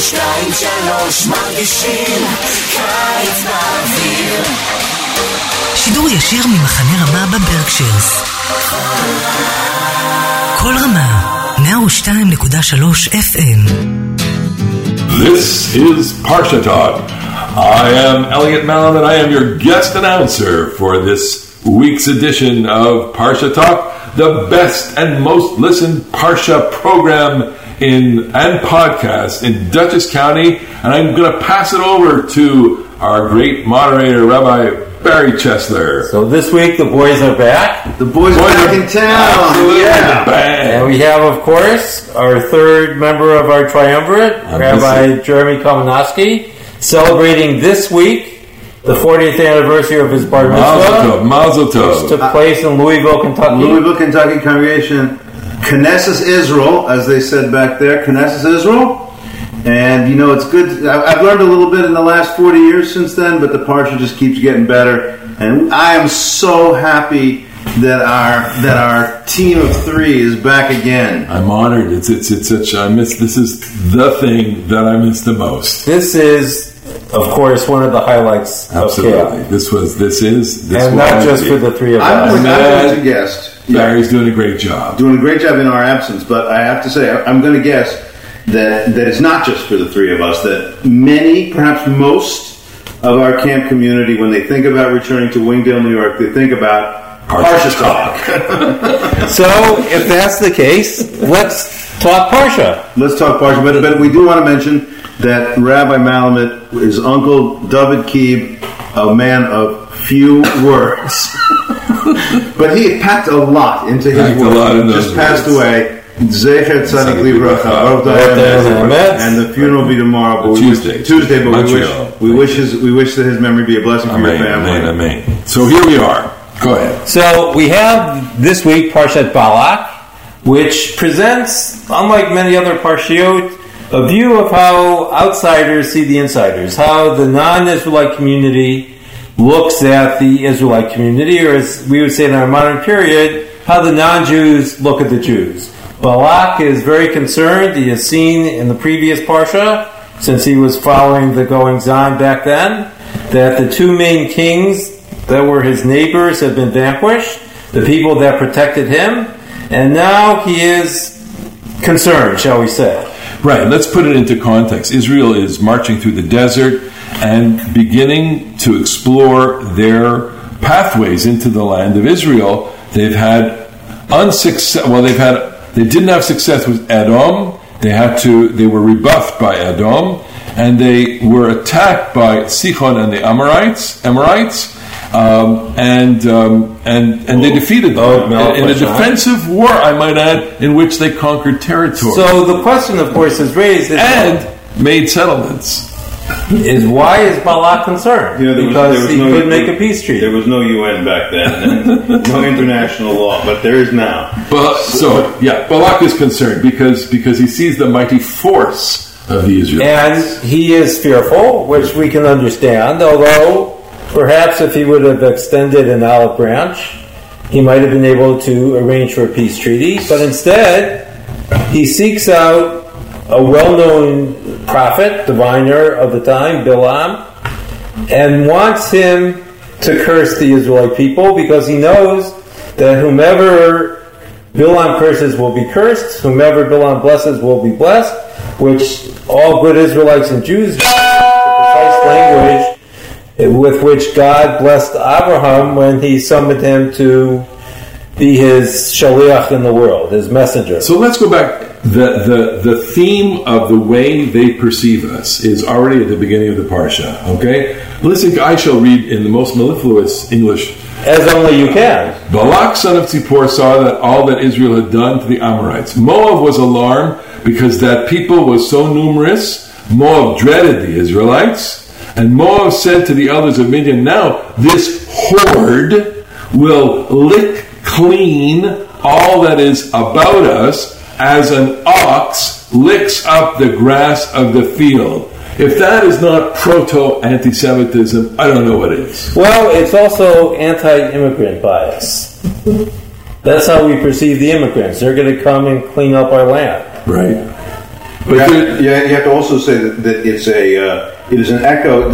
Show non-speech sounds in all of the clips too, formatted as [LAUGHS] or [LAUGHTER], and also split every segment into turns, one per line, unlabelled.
שתיים, שלוש, מרגישים קיץ באוויר.
שידור ישיר ממחנה רמה בברקשיירס. כל רמה, 102.3 FM.
This is Parsha Talk. I am Elliot Malamet and I am your guest announcer for this week's edition of Parsha Talk, the best and most listened Parsha program in and podcast in Dutchess County. And I'm going to pass it over to our great moderator, Rabbi Barry Chesler.
So this week the boys are back.
The boys, are back in town.
Absolutely
Yeah.
bang.
And we have, of course, our third member of our triumvirate, Rabbi Jeremy Kalmanofsky, celebrating this week the 40th anniversary of his bar mitzvah,
Mazel
mitzvah,
tov, mazel
which
tov.
took place in Louisville, Kentucky.
Louisville, Kentucky congregation, Knesset Israel, as they said back there, Knesset Israel. And you know, it's good. I- I've learned a little bit in the last 40 years since then, but the parsha just keeps getting better. And I am so happy that our that our team of three is back again.
I'm honored. It's it's it's such. I miss. This is the thing that I miss the most.
This is, of course, one of the highlights
Absolutely.
of
This was. This is. This
And not just
be.
for the three of
I'm
us.
I'm
Mad.
going to guess.
Barry's doing a great job.
doing a great job in our absence. But I have to say, I- I'm going to guess that that it's not just for the three of us. That many, perhaps most, of our camp community, when they think about returning to Wingdale, New York, they think about
Parsha
Parsha talk.
So, if that's the case, let's talk Parsha.
Let's talk Parsha. But, but we do want to mention that Rabbi Malamet, his uncle David Keeb, a man of few words, [LAUGHS] but he packed a lot into his
Packed a
work.
lot in those
just passed
words.
away. Zecher Tzadik Livracha, Baruch
Baruch
Dayan
Dayan
HaEmet.
HaEmet.
and the funeral will be tomorrow. But
Tuesday.
wish, Tuesday, but we wish we wish his we wish that his memory be a blessing for your
Amen.
family.
Amen. Amen. So here we are. Go ahead.
So we have this week Parshat Balak, which presents, unlike many other Parshiot, a view of how outsiders see the insiders, how the non-Israelite community looks at the Israelite community, or as we would say in our modern period, how the non-Jews look at the Jews. Balak is very concerned. He has seen in the previous Parsha, since he was following the goings on back then, that the two main kings that were his neighbors have been vanquished, the people that protected him, and now he is concerned, shall we say.
Right. Let's put it into context. Israel is marching through the desert and beginning to explore their pathways into the land of Israel. They've had unsuccess. Well, they've had. They didn't have success with Edom. They had to. They were rebuffed by Edom, and they were attacked by Sichon and the Amorites. Amorites. Um, and um, and and they defeated them
Oh, no
in a defensive war, I might add, in which they conquered territory
So the question, of course, is raised is,
and made settlements.
Is why is Balak concerned?
You know, there was-
because
there was
he
no-
could make a peace treaty.
There was no UN back then, [LAUGHS] no international law, but there is now.
But so yeah, Balak is concerned because because he sees the mighty force of the Israelites.
And he is fearful, which we can understand, although perhaps if he would have extended an olive branch, he might have been able to arrange for a peace treaty. But instead, he seeks out a well known prophet, diviner of the time, Bilam, and wants him to curse the Israelite people because he knows that whomever Bilam curses will be cursed, whomever Bilam blesses will be blessed, which all good Israelites and Jews precise language with which God blessed Abraham when he summoned him to be his shaliach in the world, his messenger.
So let's go back. The, the the theme of the way they perceive us is already at the beginning of the parsha. Okay, listen. I shall read in the most mellifluous English
As only you can.
Balak son of Zippor saw that all that Israel had done to the Amorites. Moab was alarmed because that people was so numerous. Moab dreaded the Israelites. And Moab said to the elders of Midian, Now this horde will lick clean all that is about us as an ox licks up the grass of the field. If that is not proto anti Semitism, I don't know what is.
Well, it's also anti-immigrant bias. That's how we perceive the immigrants. They're going to come and clean up our land.
Right. But
You have,
there-
yeah, you have to also say that, that it's a uh, it is an echo. A,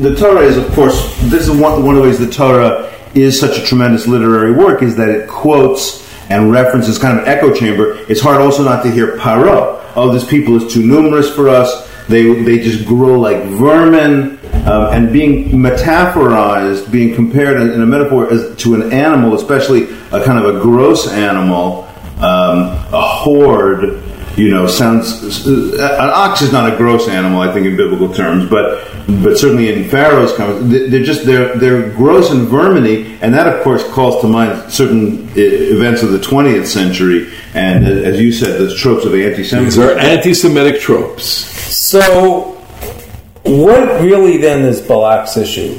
the Torah is, of course, this is one, one of the ways the Torah is such a tremendous literary work is that it quotes and references kind of echo chamber. It's hard also not to hear paro. Oh, this people is too numerous for us. They they just grow like vermin. Um, and being metaphorized, being compared in, in a metaphor as, to an animal, especially a kind of a gross animal, um, a horde, you know, sounds. An ox is not a gross animal, I think, in biblical terms, but but certainly in Pharaoh's comments, they- they're just they're they're gross and verminy, and that of course calls to mind certain uh, events of the 20th century, and uh, as you said, the tropes of anti-Semitism.
These are anti-Semitic tropes.
So, what really then is Balak's issue?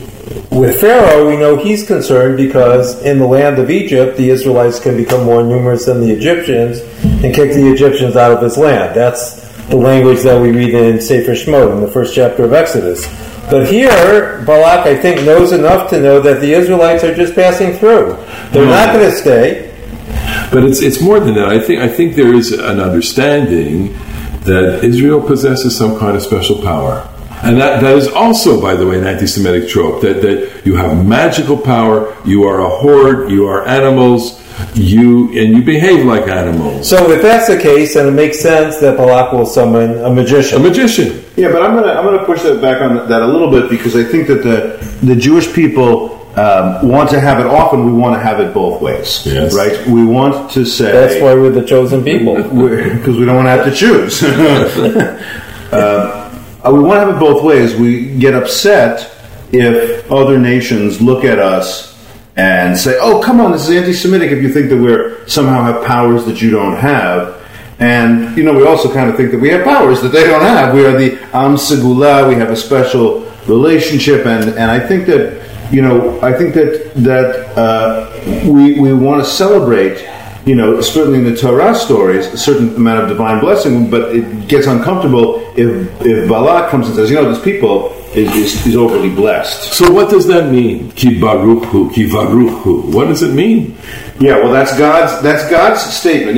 With Pharaoh, we know he's concerned because in the land of Egypt, the Israelites can become more numerous than the Egyptians and kick the Egyptians out of his land. That's the language that we read in Sefer Shemot in the first chapter of Exodus. But here, Balak, I think, knows enough to know that the Israelites are just passing through. They're not going to stay.
But it's it's more than that. I think I think there is an understanding that Israel possesses some kind of special power. And that, that is also, by the way, an anti-Semitic trope that, that you have magical power, you are a horde, you are animals, you and you behave like animals.
So, if that's the case, then it makes sense that Balak will summon a magician.
A
magician.
magician.
Yeah, but I'm gonna I'm gonna push that back on that a little bit because I think that the the Jewish people um, want to have it often. We want to have it both ways,
Yes.
right? We want to say
That's why we're the chosen people. [LAUGHS]
because we don't want to have to choose. [LAUGHS] uh, we want to have it both ways. We get upset if other nations look at us and say, "Oh, come on, this is anti-Semitic." If you think that we're somehow have powers that you don't have. And you know, we also kind of think that we have powers that they don't have. We are the Am Segula. We have a special relationship, and and I think that you know, I think that that uh, we we want to celebrate. You know, certainly in the Torah stories, a certain amount of divine blessing, but it gets uncomfortable if if Balak comes and says, you know, this people is, is, is overly blessed.
So what does that mean? Ki baruchu, ki varuchu. What does it mean?
Yeah, well, that's God's that's God's statement,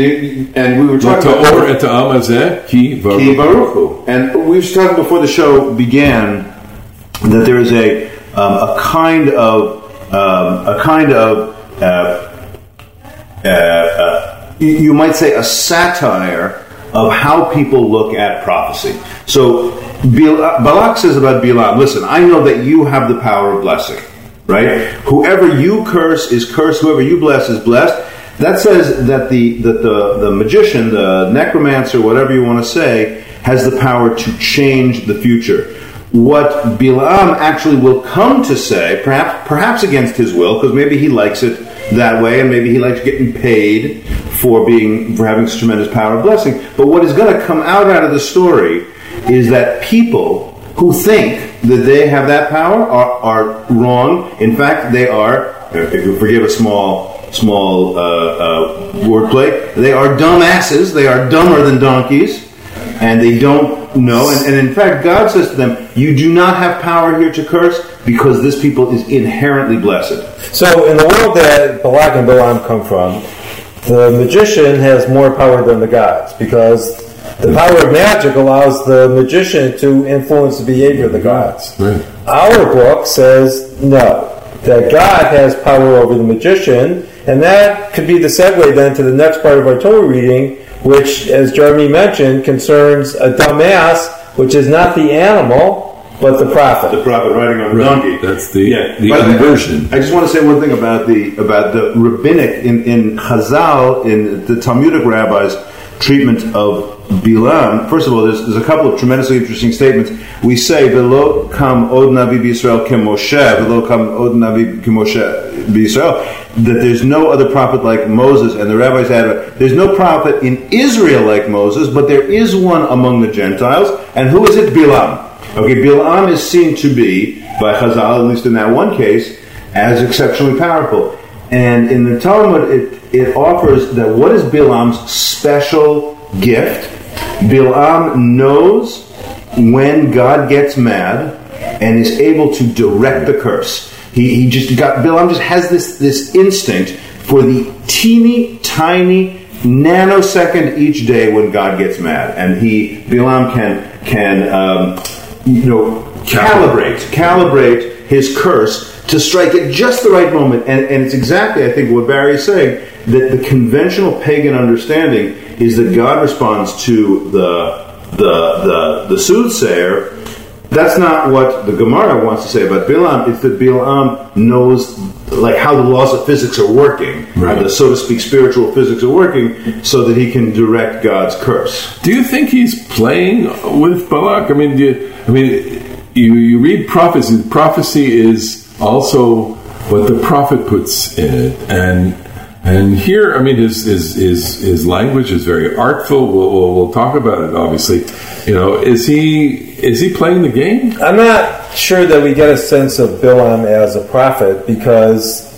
and we were talking about
et ha'am hazeh, ki.
Baruchu. And we were talking before the show began that there is a um, a kind of um, a kind of uh, uh, uh, you, you might say a satire of how people look at prophecy. So Bil- Balak says about Bilam, listen, I know that you have the power of blessing, right? Whoever you curse is cursed, whoever you bless is blessed. That says that the that the, the magician, the necromancer, whatever you want to say, has the power to change the future. What Bilam actually will come to say, perhaps perhaps against his will, because maybe he likes it that way, and maybe he likes getting paid for being for having such tremendous power of blessing. But what is going to come out out of the story is that people who think that they have that power are, are wrong. In fact, they are. If you forgive a small small uh, uh, wordplay, they are dumbasses. They are dumber than donkeys, and they don't know. And, and in fact, God says to them, "You do not have power here to curse because this people is inherently blessed."
So, in the world that Balak and Balaam come from, the magician has more power than the gods because the power of magic allows the magician to influence the behavior of the gods.
Right.
Our book says no, that God has power over the magician, and that could be the segue then to the next part of our Torah reading, which, as Jeremy mentioned, concerns a dumbass, which is not the animal, but the prophet.
the prophet riding on a
Right.
donkey.
That's the- yeah. the
By way,
inversion.
I just want to say one thing about the about the rabbinic in in Chazal in the Talmudic rabbis' treatment of Bilam. First of all, there's, there's a couple of tremendously interesting statements. We say "Velo kam od navi b'Yisrael kemoshe, velo kam od navi kemoshe b'Yisrael." That there's no other prophet like Moses, and the rabbis add, "There's no prophet in Israel like Moses, but there is one among the Gentiles, and who is it? Bilam." Okay, Bilam is seen to be, by Chazal, at least in that one case, as exceptionally powerful. And in the Talmud, it, it offers that what is Bilam's special gift? Bilam knows when God gets mad and is able to direct the curse. He, he just got, Bilam just has this, this instinct for the teeny tiny nanosecond each day when God gets mad, and he Bilam can can um, you know calibrate calibrate his curse to strike at just the right moment. And, and it's exactly, I think, what Barry is saying that the conventional pagan understanding is that God responds to the the the, the soothsayer. That's not what the Gemara wants to say about Bilam. It's that Bilam knows like how the laws of physics are working,
Right.
the so to speak spiritual physics are working, so that he can direct God's curse.
Do you think he's playing with Balak? I mean, do you, I mean, you, you read prophecy. Prophecy is also what the prophet puts in it, and and here, I mean, his his his, his language is very artful. We'll, we'll, we'll talk about it, obviously. You know, is he is he playing the game?
I'm not sure that we get a sense of Bilam as a prophet because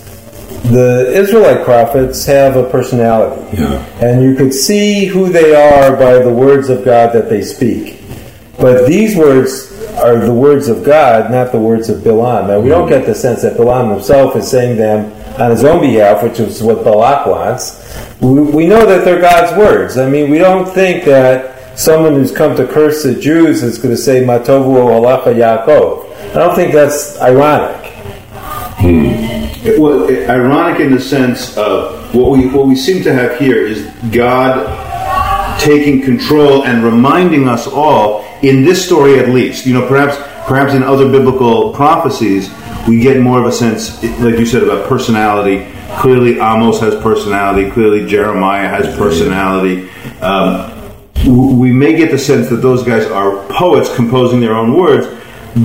the Israelite prophets have a personality.
Yeah.
And you could see who they are by the words of God that they speak. But these words are the words of God, not the words of Bilam. And we don't get the sense that Bilam himself is saying them on his own behalf, which is what Balak wants. We, we know that they're God's words. I mean, we don't think that someone who's come to curse the Jews is going to say, Matovu Olacha Yaakov. I don't think that's ironic.
It, well, it- ironic in the sense of what we what we seem to have here is God taking control and reminding us all in this story at least. You know, perhaps perhaps in other biblical prophecies we get more of a sense, like you said, about personality. Clearly, Amos has personality. Clearly, Jeremiah has personality. Um, we may get the sense that those guys are poets composing their own words,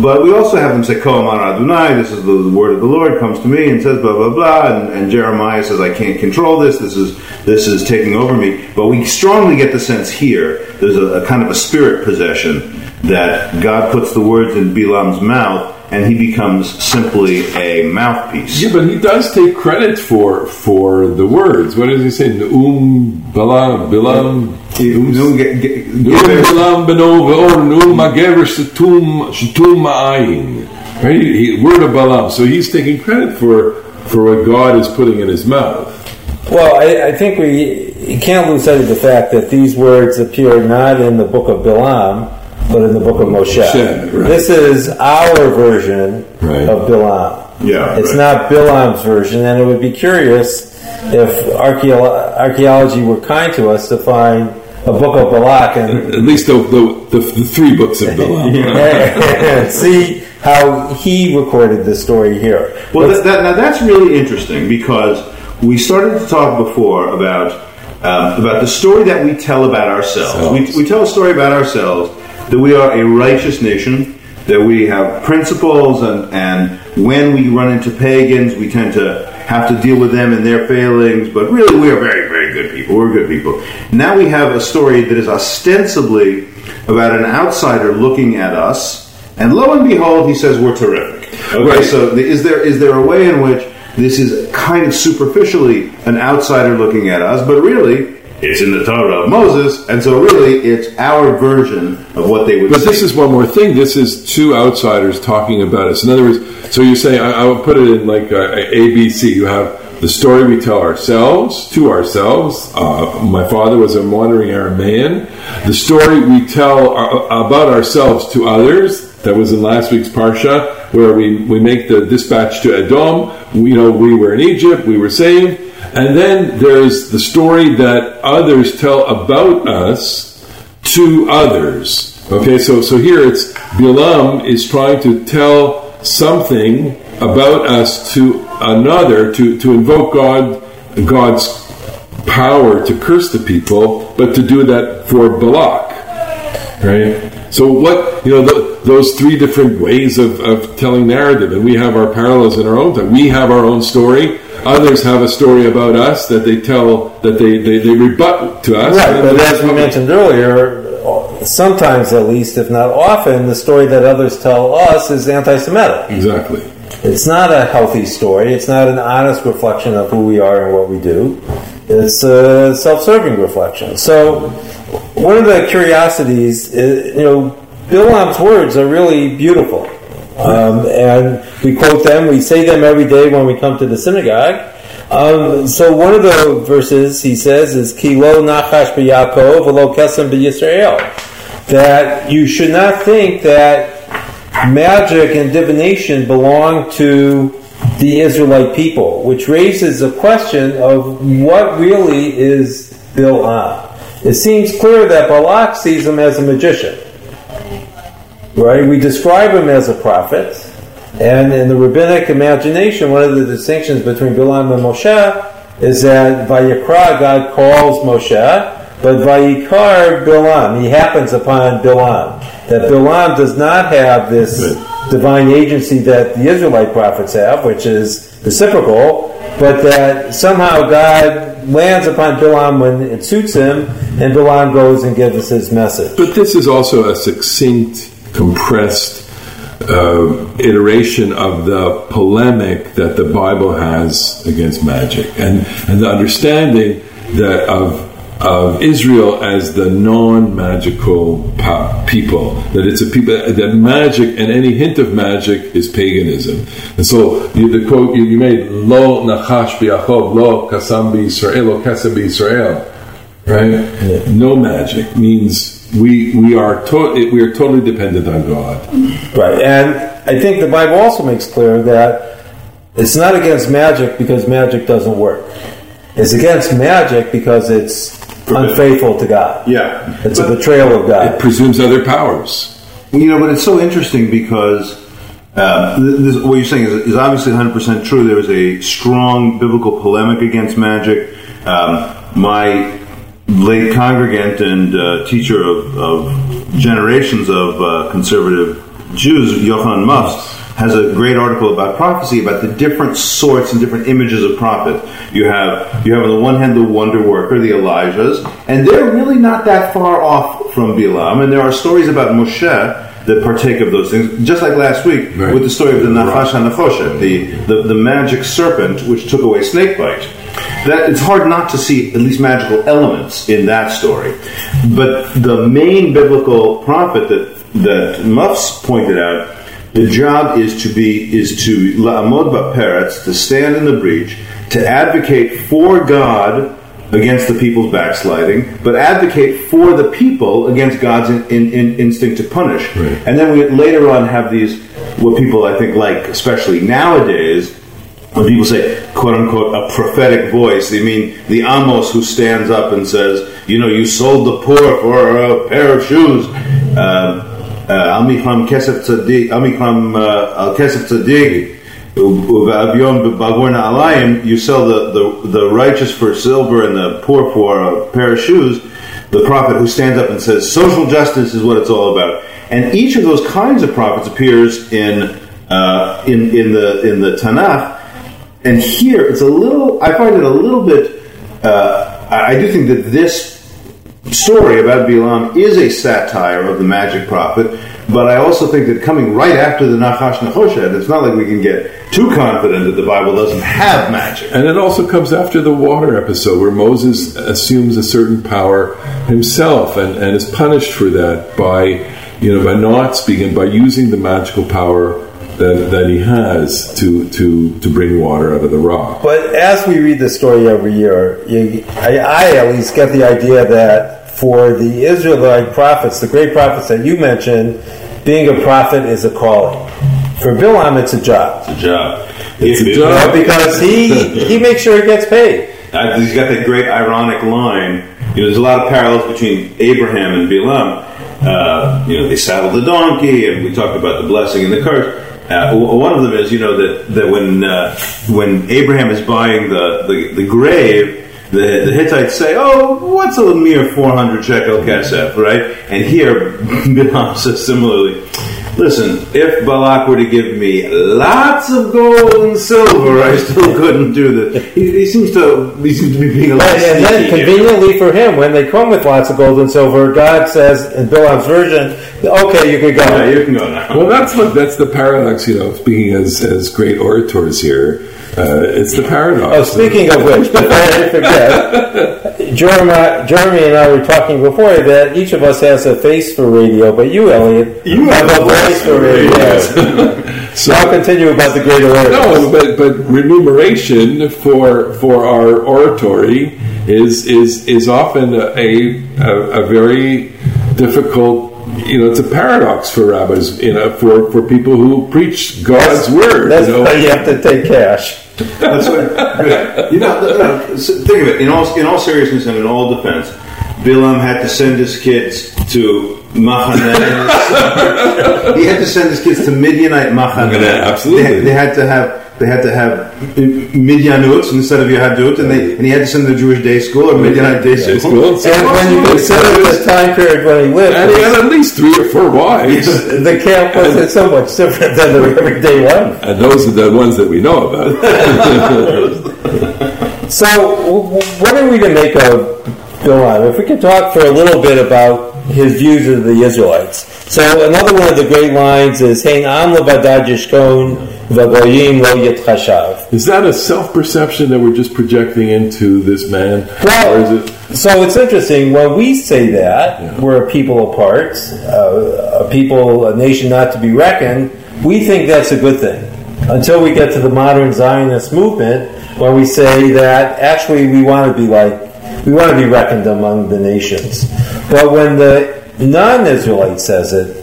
but we also have them say, Ko Amar Adonai, this is the, the word of the Lord comes to me and says blah blah blah, and, and Jeremiah says, I can't control this. This is this is taking over me. But we strongly get the sense here there's a, a kind of a spirit possession that God puts the words in Bilam's mouth, and he becomes simply a mouthpiece.
Yeah, but he does take credit for for the words. What does he say? Um, Balaam, Bilam.
Nun ge- ge-
Num
ge-
Bilam beno ve'or num magever shetum shetum ma'ayin. Right, he, he- word of Balaam. So he's taking credit for for what God is putting in his mouth.
Well, I, I think we you can't lose sight of the fact that these words appear not in the book of Bilam, but in the book of Moshe.
Moshe, right.
This is our version
Right.
of Bilam.
Yeah,
it's
right.
not Bilam's version, and it would be curious if archaeo- archaeology were kind to us to find a book of Balak and
At least the the, the, the three books of Balaam. [LAUGHS] [LAUGHS]
see how he recorded the story here.
Well, that, that, now that's really interesting because we started to talk before about um, about the story that we tell about ourselves. We, we tell a story about ourselves that we are a righteous nation, that we have principles, and and when we run into pagans, we tend to have to deal with them and their failings. But really, we are very, very good people. We're good people. Now we have a story that is ostensibly about an outsider looking at us, and lo and behold, he says we're terrific. Okay,
Right.
so is there is there a way in which this is kind of superficially an outsider looking at us, but really it's in the Torah of Moses, and so really it's our version of what they would. Say.
But
say.
this is one more thing. This is two outsiders talking about us. In other words, so you say I, I would put it in like uh, A B C. You have the story we tell ourselves to ourselves. Uh, my father was a wandering Aramean. The story we tell uh, about ourselves to others. That was in last week's parsha, where we, we make the dispatch to Edom. We, you know, we were in Egypt, we were saved, and then there's the story that others tell about us to others. Okay, so so here it's Bilam is trying to tell something about us to another to to invoke God God's power to curse the people, but to do that for Balak. Right. So what you know th those three different ways of, of telling narrative, and we have our parallels in our own time. We have our own story. Others have a story about us that they tell that they, they, they rebut to us.
Right, but as we mentioned earlier, sometimes at least, if not often, the story that others tell us is anti-Semitic.
exactly.
It's not a healthy story. It's not an honest reflection of who we are and what we do. It's a self-serving reflection. So, one of the curiosities, is, you know, Bill Bilam's words are really beautiful, um, and we quote them. We say them every day when we come to the synagogue. Um, so one of the verses he says is Kilo Nachash b'Yaakov v'lo Kesem b'Yisrael. That you should not think that magic and divination belong to the Israelite people, which raises the question of what really is Bil'am. It seems clear that Balak sees him as a magician. Right? We describe him as a prophet, and in the rabbinic imagination, one of the distinctions between Bilam and Moshe is that Vayikra, God calls Moshe, but Vayikar Bilam, he happens upon Bilam. That Bilam does not have this divine agency that the Israelite prophets have, which is reciprocal, but that somehow God lands upon Bilam when it suits him, and Bilam goes and gives his message.
But this is also a succinct, compressed uh, iteration of the polemic that the Bible has against magic, and and the understanding that of of Israel as the non-magical people, that it's a people that magic and any hint of magic is paganism. And so you, the quote you, you made, "Lo nachash bi'achov, lo kasam Israel, lo kasam Israel," right? No magic means we we are to- we are totally dependent on God.
Right, and I think the Bible also makes clear that it's not against magic because magic doesn't work. It's against magic because it's unfaithful to God.
Yeah.
It's a betrayal of God.
It presumes other powers.
You know, but it's so interesting because uh, this, what you're saying is, is obviously 100% true. There is a strong biblical polemic against magic. Um, my late congregant and uh, teacher of, of generations of uh, conservative Jews, Yochanan Muffs, has a great article about prophecy about the different sorts and different images of prophet. You have you have on the one hand the wonder worker, the Elijahs, and they're really not that far off from Bilam. And there are stories about Moshe that partake of those things, just like last week
Right.
with the story of the Nachash HaNachoshet, the, the the magic serpent which took away snakebite. That it's hard not to see at least magical elements in that story, but the main biblical prophet that that Muffs pointed out the job is to be is to la'amod ba'peretz, to stand in the breach, to advocate for God against the people's backsliding, but advocate for the people against God's in, in, in instinct to punish.
Right.
And then we later on have these what people I think like, especially nowadays, when people say quote unquote a prophetic voice, they mean the Amos who stands up and says, you know, you sold the poor for a pair of shoes. Uh, uh, Kesef Alayim, you sell the, the, the righteous for silver and the poor for a pair of shoes. The prophet who stands up and says, social justice is what it's all about. And each of those kinds of prophets appears in, uh, in, in, the, in the Tanakh. And here, it's a little, I find it a little bit, uh, I do think that this story about Bilam is a satire of the magic prophet, but I also think that coming right after the Nachash Nechoshed, it's not like we can get too confident that the Bible doesn't have magic.
And it also comes after the water episode where Moses assumes a certain power himself and, and is punished for that by, you know, by not speaking, by using the magical power that, that he has to, to, to bring water out of the rock.
But as we read this story every year, you, I, I at least get the idea that for the Israelite prophets, the great prophets that you mentioned, being a prophet is a calling. For Bilam, it's a job.
It's a job.
It's a job.
Because he he makes sure he gets paid.
Uh, he's got that great ironic line. You know, there's a lot of parallels between Abraham and Bilam. Uh, you know, they saddled the donkey, and we talked about the blessing and the curse. Uh, one of them is, you know, that, that when uh, when Abraham is buying the, the, the grave, the, the Hittites say, "Oh, what's a mere 400 shekel kesef?" Right? And here, [LAUGHS] Bilam says similarly. Listen, if Balak were to give me lots of gold and silver, I still [LAUGHS] couldn't do this. He, he seems to he seems to be being a little
And, and then,
sneaky here.
conveniently for him, when they come with lots of gold and silver, God says in Bilam's version, "Okay, you can
Yeah,
go."
you can go now.
Well, that's what that's the paradox, you know. Speaking as as great orators here, Uh, it's the paradox.
Oh, speaking of which, before I forget, Jeremy, Jeremy and I were talking before that each of us has a face for radio, but you, Elliot,
You
have
have
a voice for radio. [LAUGHS] so I'll continue about the great awareness.
No, but but remuneration for for our oratory is is is often a a, a very difficult. You know, it's a paradox for rabbis. You know, for for people who preach God's word.
That's
you know,
why you have to take cash.
That's right. You know, think of it. In all, in all seriousness and in all defense, Bilam had to send his kids to Machaneh. [LAUGHS] he had to send his kids to Midianite Machaneh.
Machaneh, absolutely.
They, they had to have they had to have Midianut instead of Yahadut, and they and he had to send them to Jewish day school or Midianite day
Day
school.
school.
And when you [LAUGHS] consider the time period when he lived,
and he had at least three or four wives,
the camp was so much different than the [LAUGHS] everyday one.
and those are the ones that we know about.
So, w- w- what are we to make of Bilam? If we could talk for a little bit about his views of the Israelites. So, another one of the great lines is "Hein am levadad yishkon v'goyim lo yitchashav."
Is that a self-perception that we're just projecting into this man,
Well,
or is it?
So it's interesting when we say that we're a people apart, uh, a people, a nation not to be reckoned. We think that's a good thing until we get to the modern Zionist movement, where we say that actually we want to be like we want to be reckoned among the nations. But when the non-Israelite says it,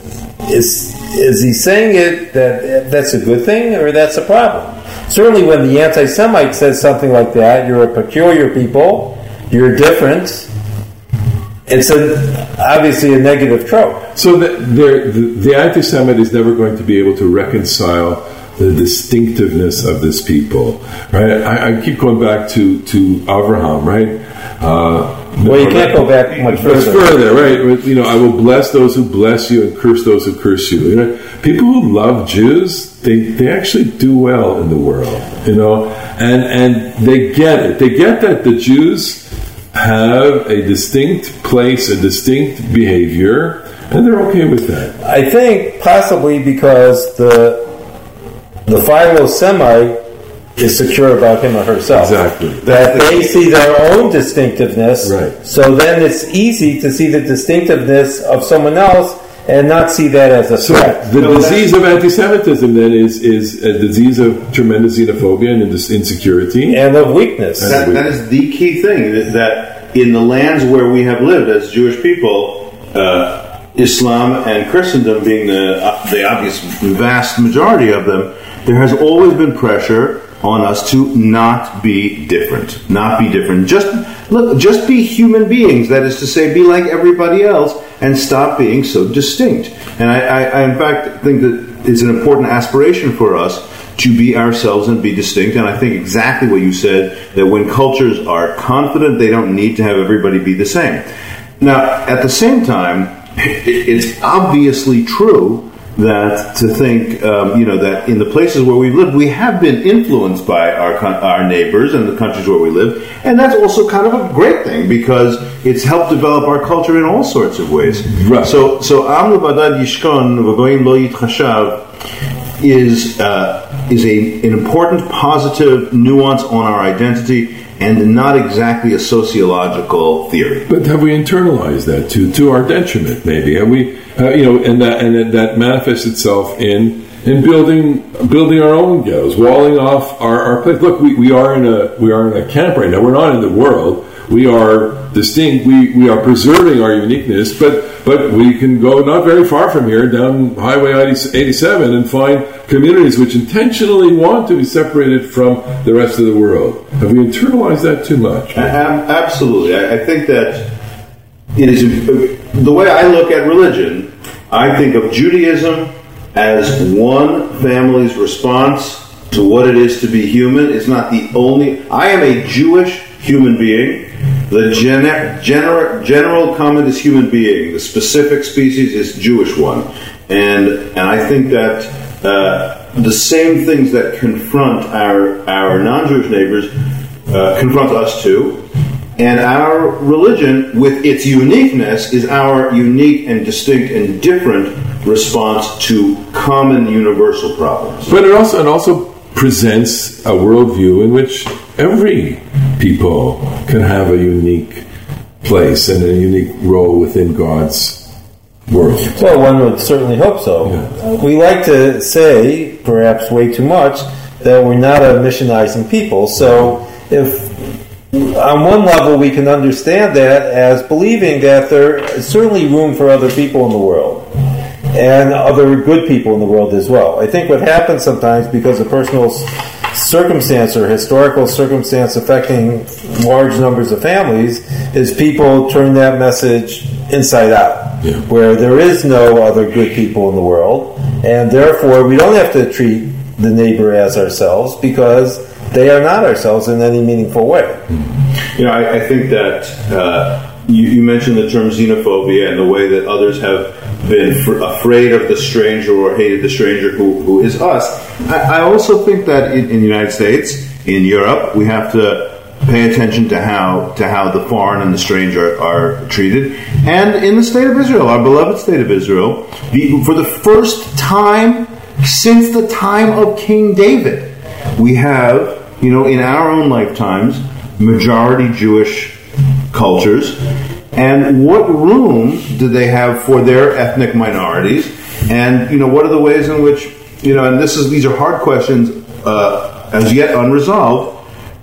is is he saying it that that's a good thing or that's a problem? Certainly, when the anti-Semite says something like that, you're a peculiar people, you're different. It's obviously a negative trope.
So the, the, the anti-Semite is never going to be able to reconcile the distinctiveness of this people, right? I, I keep going back to to Abraham, right? Uh,
Well, you can't go back much further.
further, right? You know, I will bless those who bless you and curse those who curse you. You know, people who love Jews, they, they actually do well in the world. You know, and and they get it. They get that the Jews have a distinct place, a distinct behavior, and they're okay with that.
I think possibly because the the Philo-Semite is secure about him or herself.
Exactly.
That they see their own distinctiveness.
Right.
So then it's easy to see the distinctiveness of someone else and not see that as a
So
threat.
the
No, that's-
disease of anti-Semitism then is is a disease of tremendous xenophobia and insecurity.
and of weakness.
That, that is the key thing that, that in the lands where we have lived as Jewish people, uh, Islam and Christendom being the uh, the obvious vast majority of them, there has always been pressure on us to not be different, not be different. Just look, just be human beings. That is to say, be like everybody else, and stop being so distinct. And I, I, I in fact, think that it's an important aspiration for us to be ourselves and be distinct. And I think exactly what you said that when cultures are confident, they don't need to have everybody be the same. Now, at the same time, it's obviously true that to think, um, you know, that in the places where we've lived, we have been influenced by our our neighbors and the countries where we live, and that's also kind of a great thing because it's helped develop our culture in all sorts of ways.
Right.
So, so Am Levadad Yishkon V'Goyim Lo Yitchashav is uh, is a an important positive nuance on our identity and not exactly a sociological theory.
But have we internalized that to to our detriment? Maybe have we, uh, you know, and that and that- manifests itself in in building building our own ghettos, walling off our, our place. Look, we, we are in a we are in a camp right now. We're not in the world. We are distinct. We we are preserving our uniqueness, but but we can go not very far from here down Highway 87 and find communities which intentionally want to be separated from the rest of the world. Have we internalized that too much?
Ab- Absolutely, I, I think that it is the way I look at religion. I think of Judaism as one family's response to what it is to be human. It's not the only. I am a Jewish human being. The gener- gener- general comment is human being. The specific species is Jewish one, and and I think that uh, the same things that confront our our non-Jewish neighbors uh, confront us too. And our religion, with its uniqueness, is our unique and distinct and different response to common universal problems.
But it also it also presents a worldview in which every people can have a unique place and a unique role within God's world.
Well, one would certainly hope so. We like to say, perhaps way too much, that we're not a missionizing people. So if on one level we can understand that as believing that there is certainly room for other people in the world and other good people in the world as well. I think what happens sometimes because of personal circumstance or historical circumstance affecting large numbers of families is people turn that message inside out,
Yeah.
where there is no other good people in the world, and therefore we don't have to treat the neighbor as ourselves because they are not ourselves in any meaningful way.
You know, I, I think that uh, you, you mentioned the term xenophobia and the way that others have been fr- afraid of the stranger or hated the stranger who, who is us. I, I also think that in, in the United States, in Europe, we have to pay attention to how to how the foreign and the stranger are treated, and in the state of Israel, our beloved state of Israel, the, for the first time since the time of King David, we have, you know, in our own lifetimes, majority Jewish cultures. And what room do they have for their ethnic minorities? And, you know, what are the ways in which, you know, and this is, these are hard questions uh, as yet unresolved.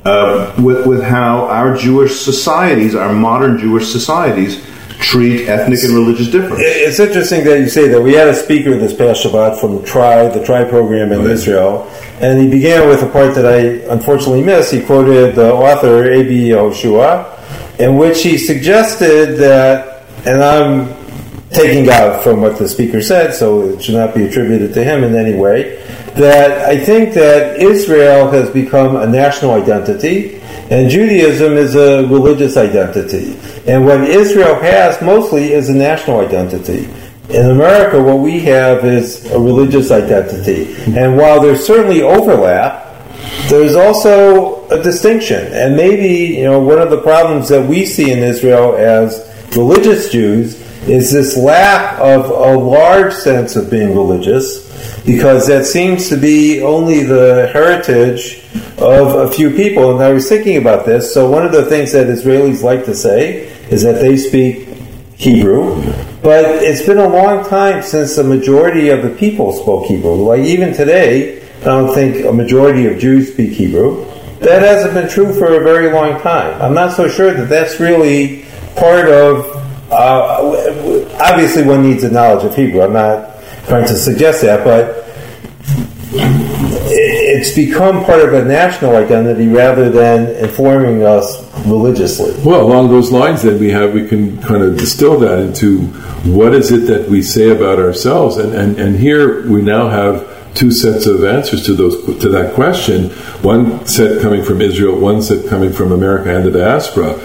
Uh, with, with how our Jewish societies, our modern Jewish societies, treat ethnic and religious difference.
It's interesting that you say that. We had a speaker this past Shabbat from Tri, the Tri program in Israel, and he began with a part that I unfortunately missed. He quoted the author A.B. Yehoshua, in which he suggested that, and I'm taking out from what the speaker said, so it should not be attributed to him in any way, that I think that Israel has become a national identity and Judaism is a religious identity. And what Israel has mostly is a national identity. In America, what we have is a religious identity. And while there's certainly overlap, there's also a distinction. And maybe, you know, one of the problems that we see in Israel as religious Jews is this lack of a large sense of being religious because that seems to be only the heritage of a few people. And I was thinking about this. So, one of the things that Israelis like to say is that they speak Hebrew, but it's been a long time since the majority of the people spoke Hebrew. Like, even today, I don't think a majority of Jews speak Hebrew. That hasn't been true for a very long time. I'm not so sure that that's really part of. Uh, obviously, one needs a knowledge of Hebrew. I'm not trying to suggest that, but it's become part of a national identity rather than informing us religiously.
Well, along those lines, then we have we can kind of distill that into what is it that we say about ourselves, and and, and here we now have two sets of answers to those to that question. One set coming from Israel, one set coming from America and the diaspora,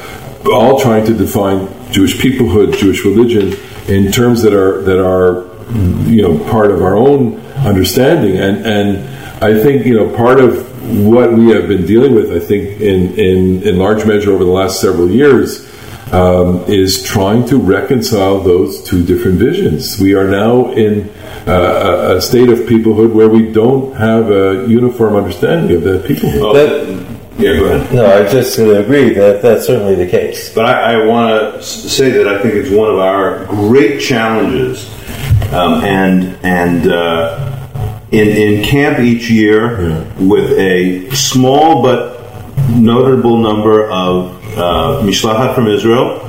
all trying to define Jewish peoplehood, Jewish religion in terms that are that are you know part of our own understanding, and and I think you know part of what we have been dealing with, I think, in in, in large measure over the last several years. Um, is trying to reconcile those two different visions. We are now in uh, a, a state of peoplehood where we don't have a uniform understanding of that peoplehood.
Oh,
That-
yeah, go ahead.
No, I just agree that that's certainly the case.
But I, I want to say that I think it's one of our great challenges, um, and and uh, in in camp each year with a small but notable number of uh, mishlachat from Israel.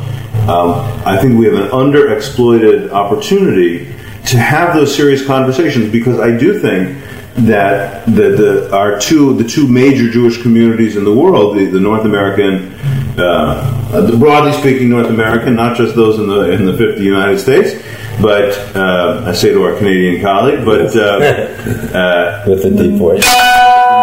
Um, I think we have an underexploited opportunity to have those serious conversations because I do think that the, the our two the two major Jewish communities in the world, the, the North American, uh, uh, the broadly speaking North American, not just those in the in the 50 United States, but uh, I say to our Canadian colleague, but uh, uh, [LAUGHS]
With a deep voice.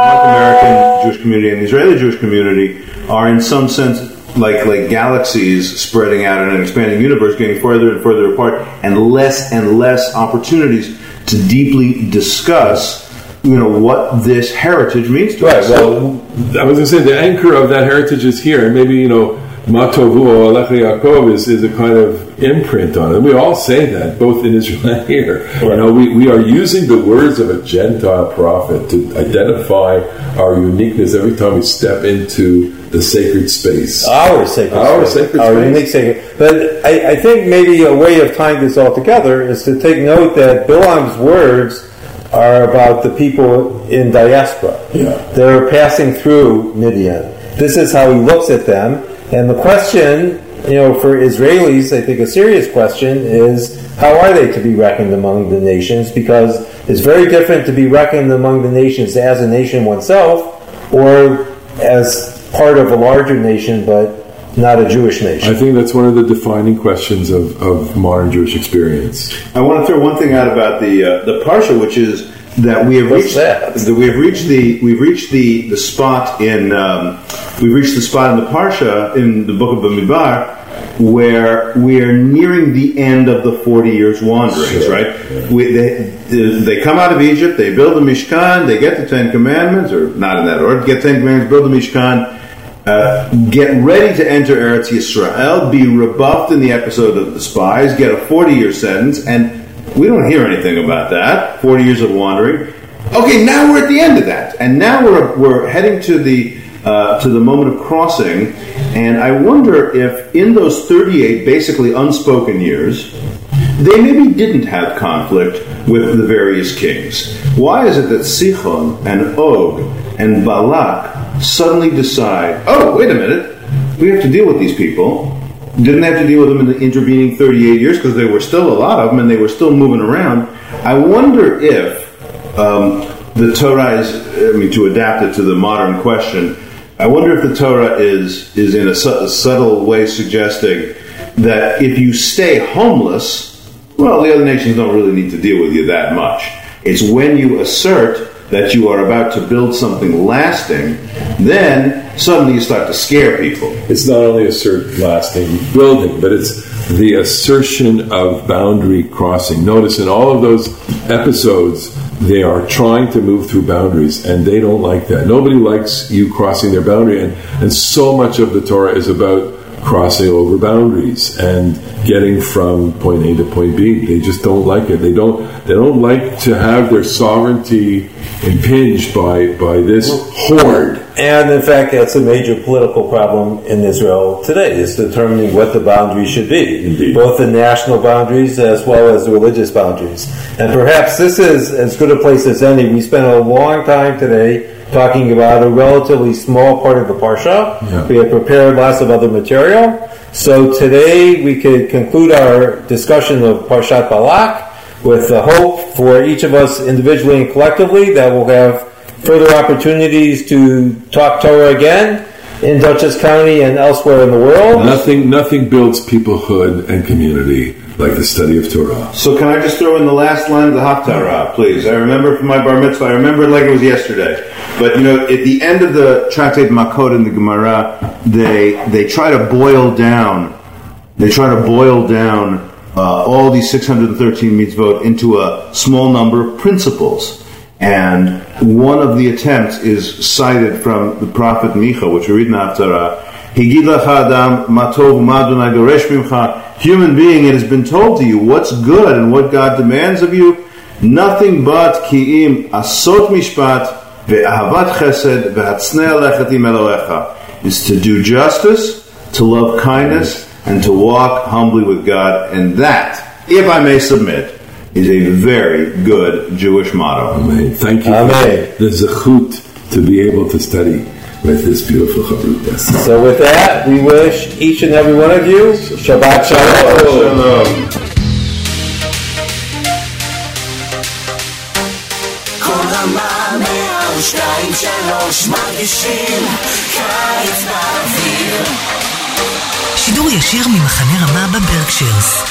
North American Jewish community and the Israeli Jewish community are in some sense like like galaxies spreading out in an expanding universe, getting further and further apart, and less and less opportunities to deeply discuss, you know, what this heritage means to
Right.
us.
Well,
I was going to say the anchor of that heritage is here, and maybe you know Matovu or Alech Yaakov is, is a kind of imprint on it. We all say that, both in Israel and here. You know, we, we are using the words of a Gentile prophet to identify our uniqueness every time we step into the sacred space.
Our sacred
Our
space.
sacred
Our
space.
unique sacred. But I, I think maybe a way of tying this all together is to take note that Bilam's words are about the people in diaspora.
Yeah.
They're passing through Midian. This is how he looks at them. And the question, you know, for Israelis, I think a serious question is how are they to be reckoned among the nations? Because it's very different to be reckoned among the nations as a nation oneself or as part of a larger nation but not a Jewish nation.
I think that's one of the defining questions of, of modern Jewish experience.
I want to throw one thing out about the uh, the parsha, which is that we have
What's
reached
that?
that we have reached the we've reached the the spot in um, we've reached the spot in the parsha in the book of Bamidbar where we are nearing the end of the forty years wanderings.
Sure.
Right? We, they they come out of Egypt, they build the Mishkan, they get the Ten Commandments, or not in that order. Get Ten Commandments, build the Mishkan. Uh, get ready to enter Eretz Yisrael, be rebuffed in the episode of the spies, get a 40 year sentence, and we don't hear anything about that. 40 years of wandering. Okay, now we're at the end of that, and now we're, we're heading to the uh, to the moment of crossing, and I wonder if in those 38 basically unspoken years, they maybe didn't have conflict with the various kings. Why is it that Sichon and Og and Balak suddenly decide, oh, wait a minute, we have to deal with these people? Didn't have to deal with them in the intervening 38 years because there were still a lot of them and they were still moving around. I wonder if um, the Torah is, I mean, to adapt it to the modern question, I wonder if the Torah is, is in a, su- a subtle way suggesting that if you stay homeless, well, the other nations don't really need to deal with you that much. It's when you assert that you are about to build something lasting, then suddenly you start to scare people.
It's not only a cert lasting building, but it's the assertion of boundary crossing. Notice in all of those episodes, they are trying to move through boundaries, and they don't like that. Nobody likes you crossing their boundary, and, and so much of the Torah is about crossing over boundaries and getting from point A to point B. They just don't like it. They don't. They don't like to have their sovereignty impinged by by this horde.
And in fact, that's a major political problem in Israel today, is determining what the boundaries should be.
Indeed.
Both the national boundaries as well as the religious boundaries. And perhaps this is as good a place as any. We spent a long time today talking about a relatively small part of the Parsha.
Yeah.
We have prepared lots of other material. So today we could conclude our discussion of Parshat Balak with the hope for each of us individually and collectively that we'll have further opportunities to talk Torah again in Dutchess County and elsewhere in the world.
Nothing. Nothing builds peoplehood and community like the study of Torah.
So can I just throw in the last line of the Haftarah, please? I remember from my bar mitzvah, I remember it like it was yesterday. But you know, at the end of the tractate Makot in the Gemara, they they try to boil down, they try to boil down uh, all these 613 mitzvot into a small number of principles. And one of the attempts is cited from the prophet Micha, which we read in Haftarah. Human being, it has been told to you what's good and what God demands of you. Nothing but ki'im asot mishpat ve'ahavat chesed ve'hatznei alechet im Elohecha is to do justice, to love kindness, and to walk humbly with God. And that, if I may submit, is a very good Jewish motto.
Amen. Thank you
Amen.
for the zechut to be able to study with this beautiful chavrutas.
So with that, we wish each and every one of you Shabbat Shalom.
כל רמה מאה ושתיים שלוש מרגישים קיץ באוויר
שידור ישיר ממחנה רמה בברקשיירס.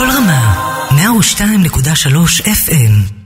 כל רמה, 102.3 FM